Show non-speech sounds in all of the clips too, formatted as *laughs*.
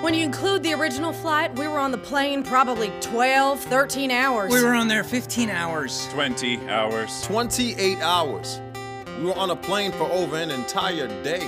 When you include the original flight, we were on the plane probably 12, 13 hours. We were on there 15 hours. 20 hours. 28 hours. We were on a plane for over an entire day.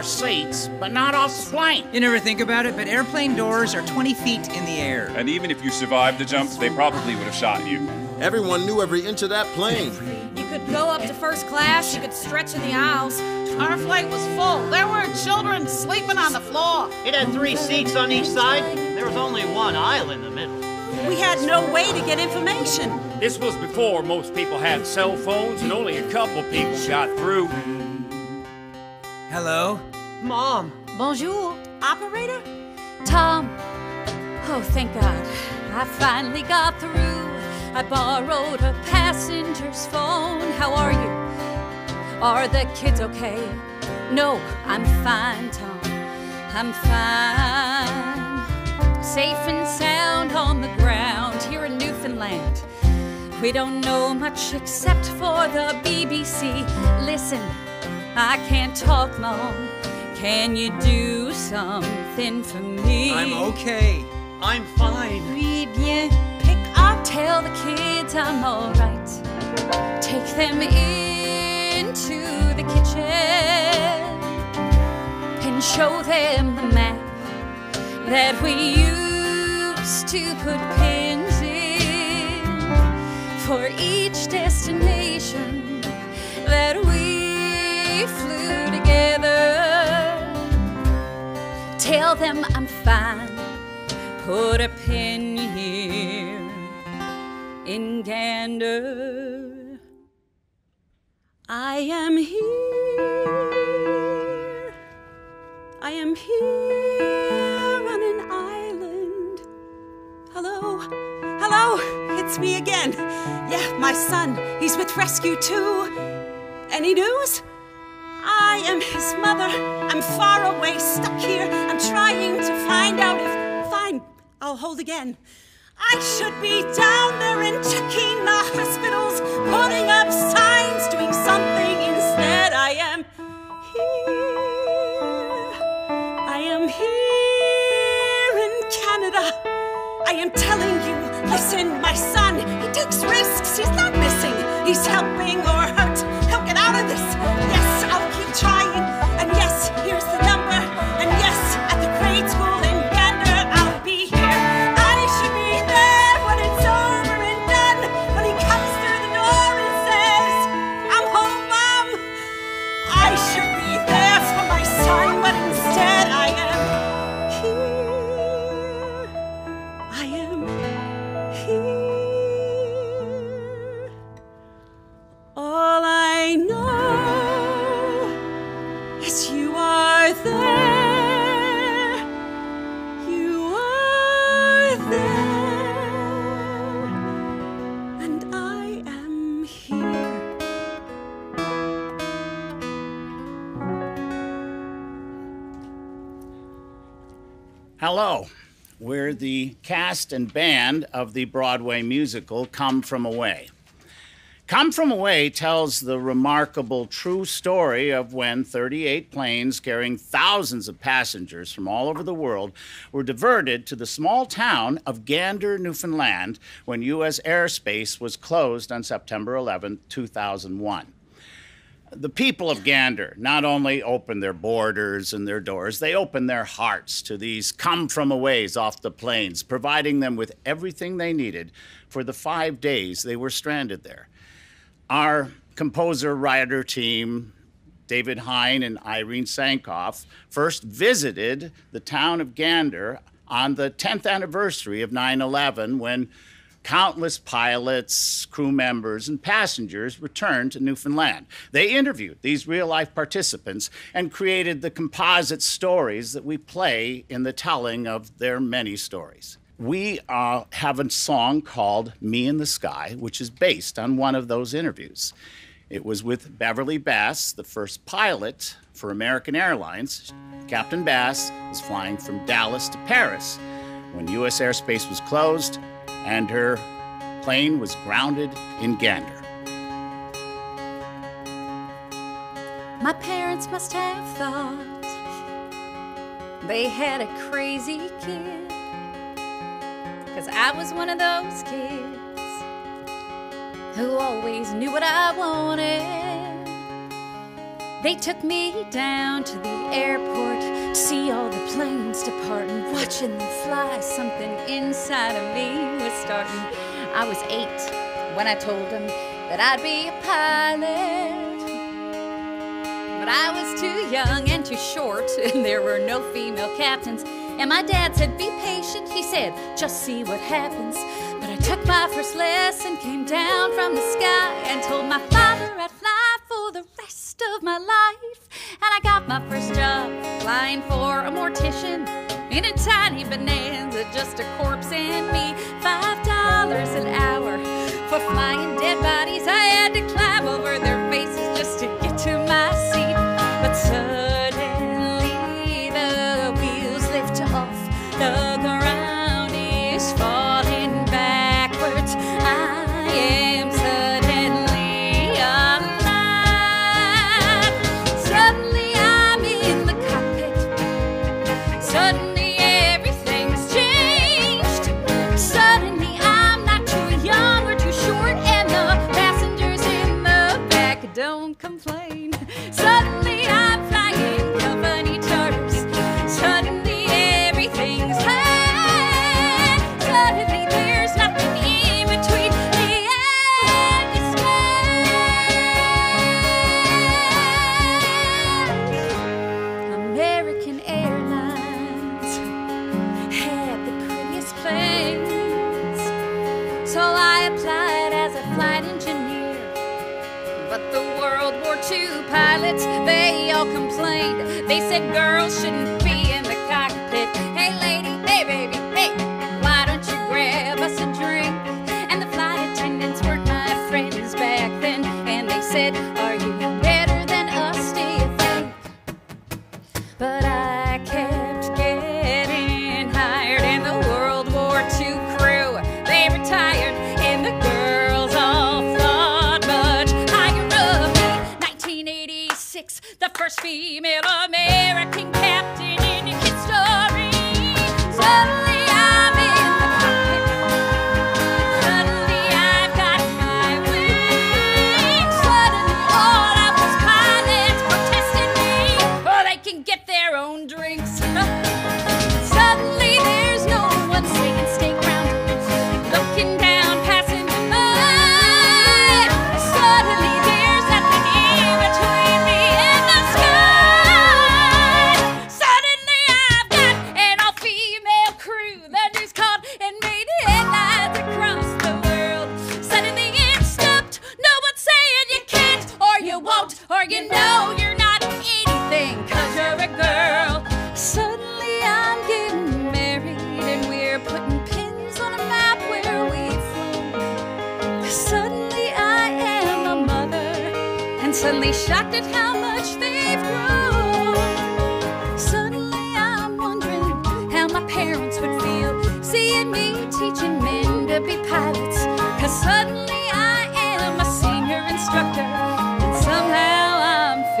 Our seats, but not off the plane. You never think about it, but airplane doors are 20 feet in the air. And even if you survived the jump, they probably would have shot you. Everyone knew every inch of that plane. You could go up to first class, you could stretch in the aisles. Our flight was full. There were children sleeping on the floor. It had three seats on each side. There was only one aisle in the middle. We had no way to get information. This was before most people had cell phones and only a couple people got through. Hello? Mom. Bonjour. Operator? Tom. Oh, thank God. I finally got through. I borrowed a passenger's phone. How are you? Are the kids okay? No, I'm fine, Tom. I'm fine. Safe and sound on the ground here in Newfoundland. We don't know much except for the BBC. Listen, I can't talk long. Can you do something for me? I'm okay. I'm fine. Oui, bien. Pick up. Tell the kids I'm alright. Take them into the kitchen and show them the map that we used to put pins in for each destination that we flew together. Tell them I'm fine. Put a pin here in Gander. I am here. I am here on an island. Hello? Hello? It's me again. Yeah, my son. He's with Rescue too. Any news? I am his mother. I'm far away, stuck here. I'm trying to find out if. Fine, I'll hold again. I should be down there and checking the hospitals, putting up signs, doing something. Instead, I am here. I am here in Canada. I am telling you, listen, my son, he takes risks. He's not missing. He's helping or Hello. We're the cast and band of the Broadway musical Come From Away. Come From Away tells the remarkable true story of when 38 planes carrying thousands of passengers from all over the world were diverted to the small town of Gander, Newfoundland, when U.S. airspace was closed on September 11, 2001 the people of Gander not only opened their borders and their doors, they opened their hearts to these come from aways off the planes, providing them with everything they needed for the five days they were stranded there. Our composer writer team, David Hein and Irene Sankoff, first visited the town of Gander on the 10th anniversary of 9 11 when countless pilots, crew members, and passengers returned to Newfoundland. They interviewed these real life participants and created the composite stories that we play in the telling of their many stories. We uh, have a song called Me in the Sky, which is based on one of those interviews. It was with Beverley Bass, the first pilot for American Airlines. Captain Bass was flying from Dallas to Paris. When U.S. airspace was closed, and her plane was grounded in Gander. My parents must have thought they had a crazy kid. Cause I was one of those kids who always knew what I wanted. They took me down to the airport See all the planes departing, watching them fly. Something inside of me was starting. I was eight when I told him that I'd be a pilot. But I was too young and too short, *laughs* and there were no female captains. And my dad said, Be patient, he said, just see what happens. But I took my first lesson, came down from the sky, and told my father I'd fly for the rest of my life. And I got my first job flying for a mortician in a tiny bonanza, just a corpse and me. Five dollars an hour for flying dead bodies. I had to climb over their Suddenly. girls shouldn't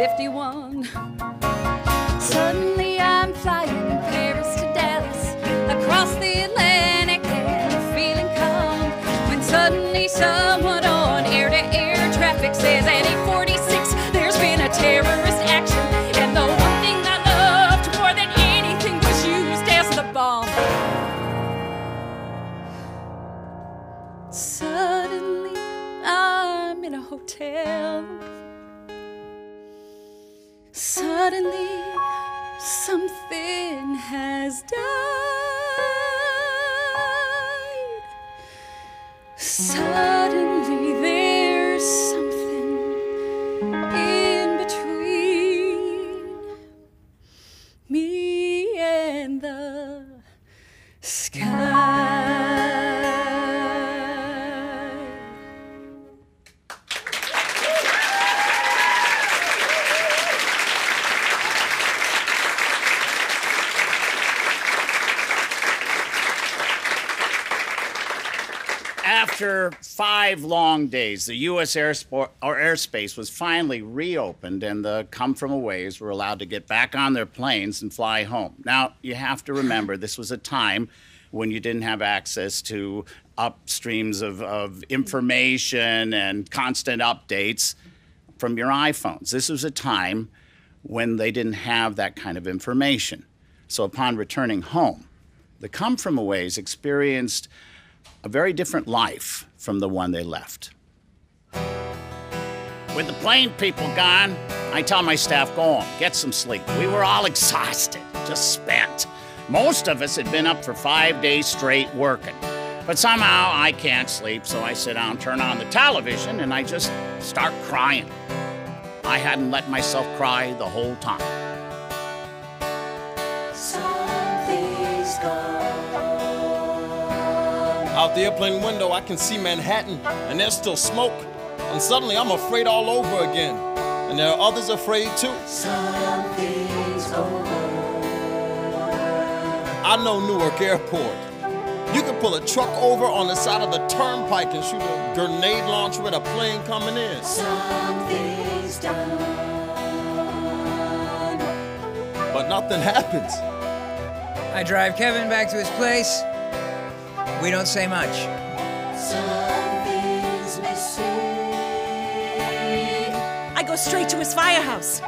51. is down. After five long days, the U.S. Airspace was finally reopened, and the come from aways were allowed to get back on their planes and fly home. Now, you have to remember this was a time when you didn't have access to upstreams of, of information and constant updates from your iPhones. This was a time when they didn't have that kind of information. So, upon returning home, the come from aways experienced a very different life from the one they left. With the plane people gone, I tell my staff, go home, get some sleep. We were all exhausted, just spent. Most of us had been up for five days straight working. But somehow I can't sleep, so I sit down, turn on the television, and I just start crying. I hadn't let myself cry the whole time. Out the airplane window, I can see Manhattan, and there's still smoke. And suddenly I'm afraid all over again. And there are others afraid too. Something's over. I know Newark Airport. You can pull a truck over on the side of the turnpike and shoot a grenade launcher at a plane coming in. Something's done. But nothing happens. I drive Kevin back to his place. We don't say much. I go straight to his firehouse.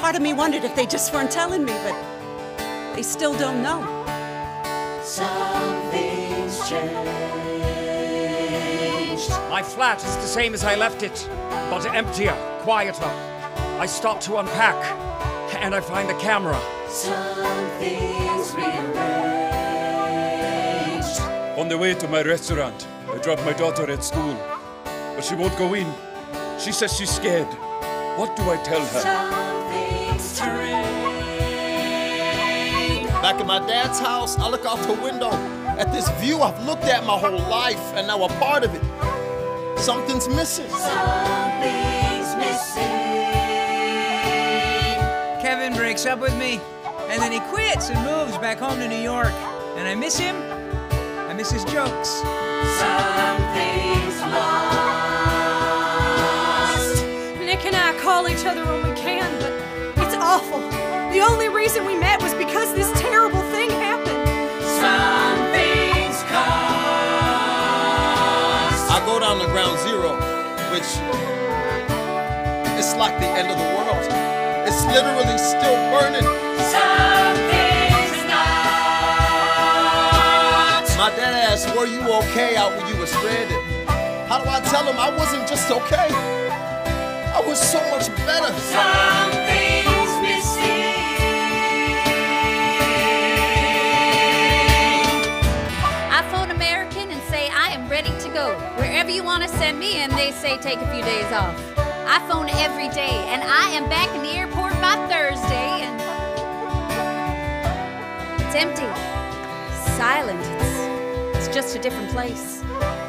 Part of me wondered if they just weren't telling me, but they still don't know. Something's changed. My flat is the same as I left it, but emptier, quieter. I start to unpack, and I find the camera. Something's rearranged. On the way to my restaurant, I drop my daughter at school, but she won't go in. She says she's scared. What do I tell her? Back at my dad's house, I look out the window at this view I've looked at my whole life, and now a part of it. Something's missing. Something's missing. Kevin breaks up with me, and then he quits and moves back home to New York. And I miss him. I miss his jokes. Something's lost. Nick and I call each other when we can, but it's awful. The only reason we met was because this terrible thing happened. Something's cost. I go down to ground zero, which it's like the end of the world. It's literally still burning. Something's My dad asked, Were you okay out when you were stranded? How do I tell him I wasn't just okay? I was so much better. Something's missing. I phone American and say I am ready to go. Wherever you want to send me, and they say take a few days off. I phone every day, and I am back in the airport by Thursday, and it's empty, silent. It's, it's just a different place.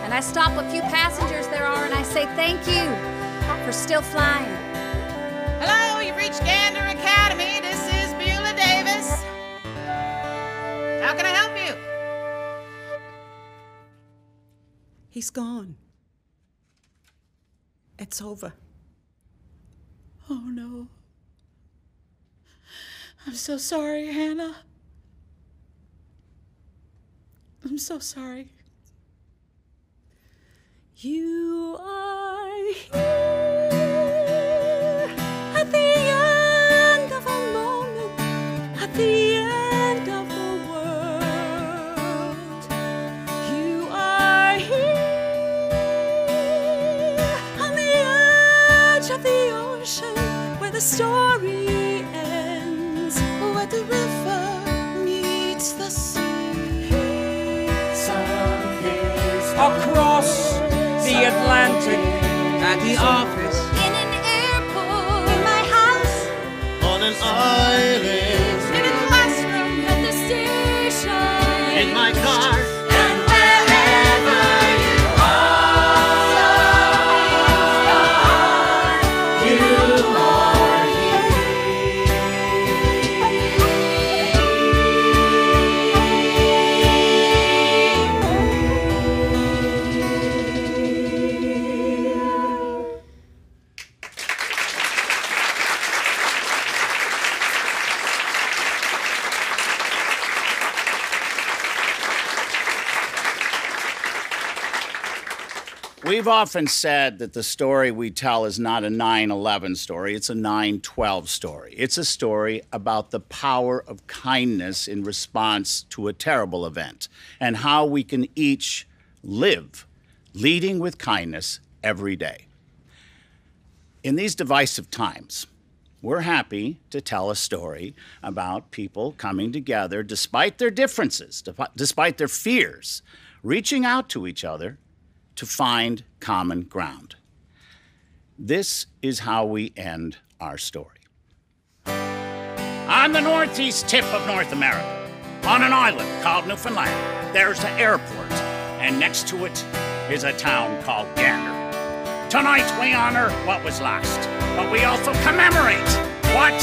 And I stop a few passengers there are, and I say thank you for still flying. Hello, you've reached Gander Academy. This is Beulah Davis. How can I help you? He's gone. It's over. Oh no. I'm so sorry, Hannah. I'm so sorry. You are here at the end of a moment, at the end of the world. You are here on the edge of the ocean where the story Across the Atlantic. At the office. In an airport, In my house, On an island. We've often said that the story we tell is not a 9 11 story, it's a 9 12 story. It's a story about the power of kindness in response to a terrible event and how we can each live leading with kindness every day. In these divisive times, we're happy to tell a story about people coming together despite their differences, despite their fears, reaching out to each other to find common ground. This is how we end our story. On the northeast tip of North America, on an island called Newfoundland, there's an airport, and next to it is a town called Gander. Tonight we honor what was lost, but we also commemorate what